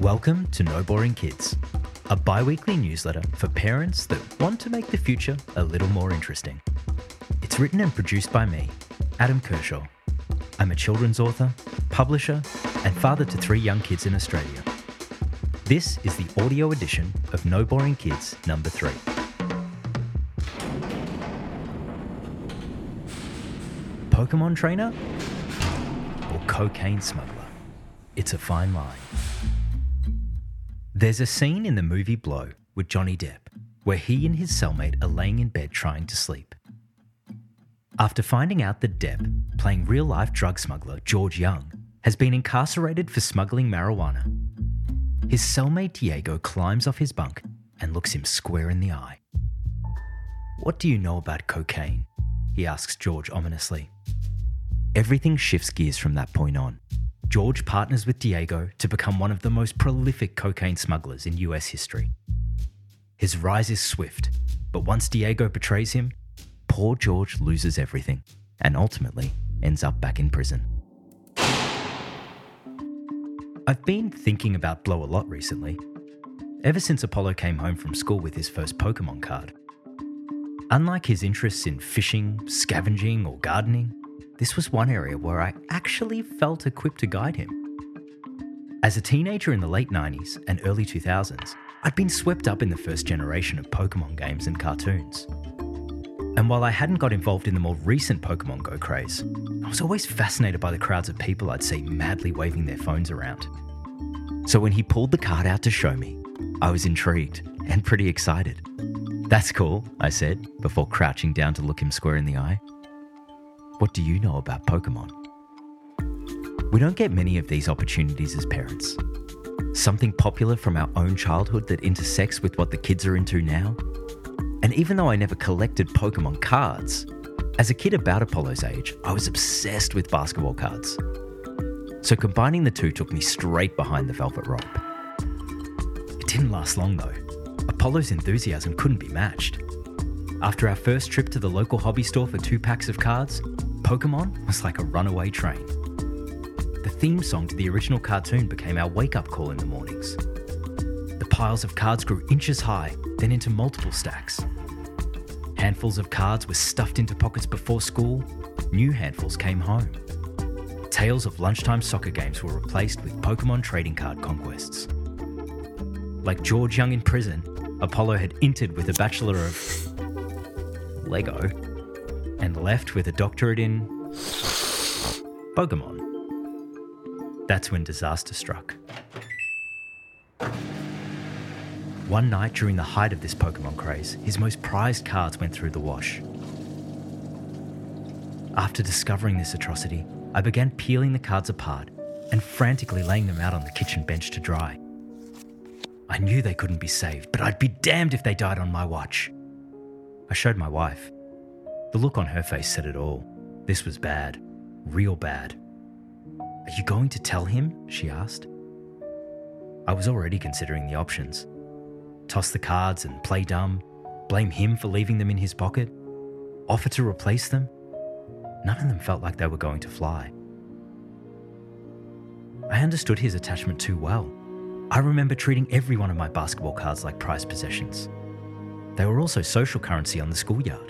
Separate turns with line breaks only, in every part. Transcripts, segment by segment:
Welcome to No Boring Kids, a bi weekly newsletter for parents that want to make the future a little more interesting. It's written and produced by me, Adam Kershaw. I'm a children's author, publisher, and father to three young kids in Australia. This is the audio edition of No Boring Kids number three. Pokemon trainer or cocaine smuggler? It's a fine line. There's a scene in the movie Blow with Johnny Depp where he and his cellmate are laying in bed trying to sleep. After finding out that Depp, playing real life drug smuggler George Jung, has been incarcerated for smuggling marijuana, his cellmate Diego climbs off his bunk and looks him square in the eye. What do you know about cocaine? he asks George ominously. Everything shifts gears from that point on. George partners with Diego to become one of the most prolific cocaine smugglers in US history. His rise is swift, but once Diego betrays him, poor George loses everything and ultimately ends up back in prison. I've been thinking about Blow a lot recently, ever since Apollo came home from school with his first Pokemon card. Unlike his interests in fishing, scavenging, or gardening, this was one area where I actually felt equipped to guide him. As a teenager in the late 90s and early 2000s, I'd been swept up in the first generation of Pokemon games and cartoons. And while I hadn't got involved in the more recent Pokemon Go craze, I was always fascinated by the crowds of people I'd see madly waving their phones around. So when he pulled the card out to show me, I was intrigued and pretty excited. That's cool, I said, before crouching down to look him square in the eye. What do you know about Pokemon? We don't get many of these opportunities as parents. Something popular from our own childhood that intersects with what the kids are into now. And even though I never collected Pokemon cards, as a kid about Apollo's age, I was obsessed with basketball cards. So combining the two took me straight behind the velvet rope. It didn't last long though. Apollo's enthusiasm couldn't be matched. After our first trip to the local hobby store for two packs of cards, Pokemon was like a runaway train. The theme song to the original cartoon became our wake up call in the mornings. The piles of cards grew inches high, then into multiple stacks. Handfuls of cards were stuffed into pockets before school, new handfuls came home. Tales of lunchtime soccer games were replaced with Pokemon trading card conquests. Like George Jung in prison, Apollo had entered with a Bachelor of Lego and left with a doctorate in Pokemon. That's when disaster struck. One night during the height of this Pokemon craze, his most prized cards went through the wash. After discovering this atrocity, I began peeling the cards apart and frantically laying them out on the kitchen bench to dry. I knew they couldn't be saved, but I'd be damned if they died on my watch. I showed my wife. The look on her face said it all. This was bad. Real bad. Are you going to tell him? she asked. I was already considering the options toss the cards and play dumb, blame him for leaving them in his pocket, offer to replace them. None of them felt like they were going to fly. I understood his attachment too well. I remember treating every one of my basketball cards like prized possessions. They were also social currency on the schoolyard.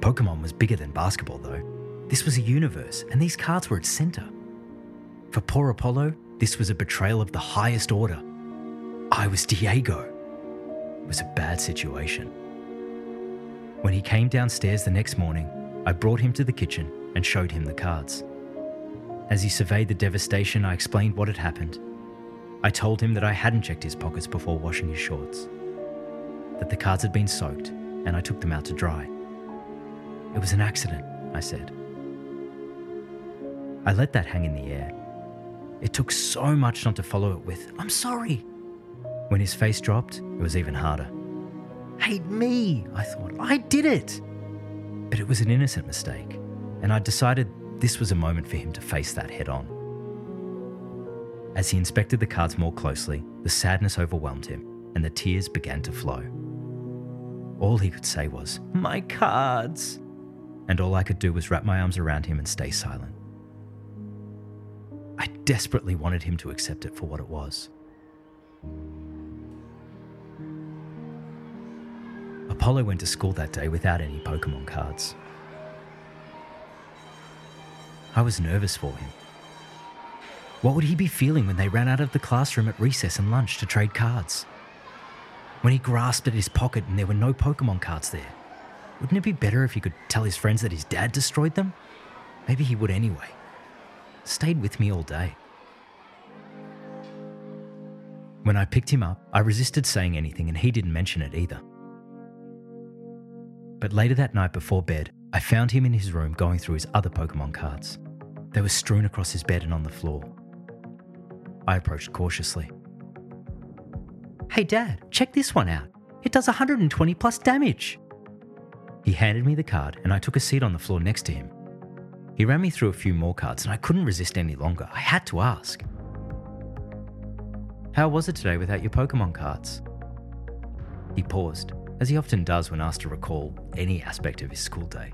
Pokemon was bigger than basketball, though. This was a universe, and these cards were its centre. For poor Apollo, this was a betrayal of the highest order. I was Diego. It was a bad situation. When he came downstairs the next morning, I brought him to the kitchen and showed him the cards. As he surveyed the devastation, I explained what had happened. I told him that I hadn't checked his pockets before washing his shorts, that the cards had been soaked, and I took them out to dry. It was an accident, I said. I let that hang in the air. It took so much not to follow it with, I'm sorry. When his face dropped, it was even harder. Hate me, I thought. I did it. But it was an innocent mistake, and I decided this was a moment for him to face that head on. As he inspected the cards more closely, the sadness overwhelmed him, and the tears began to flow. All he could say was, My cards! And all I could do was wrap my arms around him and stay silent. I desperately wanted him to accept it for what it was Apollo went to school that day without any Pokemon cards. I was nervous for him. What would he be feeling when they ran out of the classroom at recess and lunch to trade cards? When he grasped at his pocket and there were no Pokemon cards there? Wouldn't it be better if he could tell his friends that his dad destroyed them? Maybe he would anyway. Stayed with me all day. When I picked him up, I resisted saying anything and he didn't mention it either. But later that night before bed, I found him in his room going through his other Pokemon cards. They were strewn across his bed and on the floor. I approached cautiously. Hey, Dad, check this one out. It does 120 plus damage. He handed me the card and I took a seat on the floor next to him. He ran me through a few more cards and I couldn't resist any longer. I had to ask. How was it today without your Pokemon cards? He paused, as he often does when asked to recall any aspect of his school day.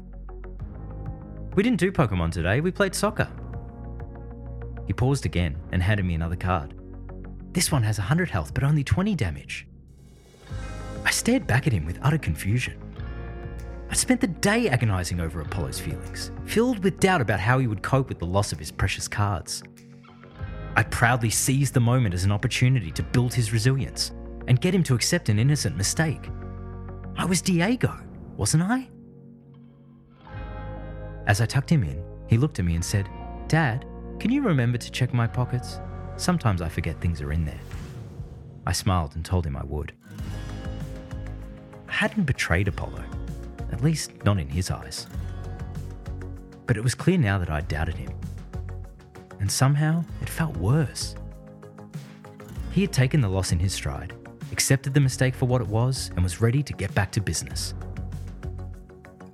We didn't do Pokemon today, we played soccer. He paused again and handed me another card. This one has 100 health but only 20 damage. I stared back at him with utter confusion. I spent the day agonising over Apollo's feelings, filled with doubt about how he would cope with the loss of his precious cards. I proudly seized the moment as an opportunity to build his resilience and get him to accept an innocent mistake. I was Diego, wasn't I? As I tucked him in, he looked at me and said, Dad, can you remember to check my pockets? Sometimes I forget things are in there. I smiled and told him I would. I hadn't betrayed Apollo, at least not in his eyes. But it was clear now that I doubted him. And somehow it felt worse. He had taken the loss in his stride, accepted the mistake for what it was, and was ready to get back to business.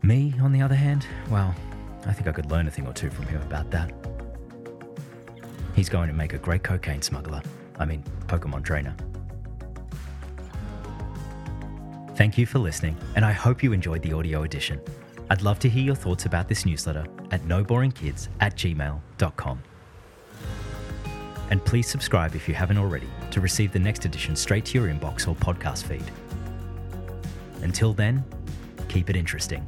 Me, on the other hand, well, I think I could learn a thing or two from him about that. He's going to make a great cocaine smuggler. I mean, Pokemon trainer. Thank you for listening, and I hope you enjoyed the audio edition. I'd love to hear your thoughts about this newsletter at noboringkids at gmail.com. And please subscribe if you haven't already to receive the next edition straight to your inbox or podcast feed. Until then, keep it interesting.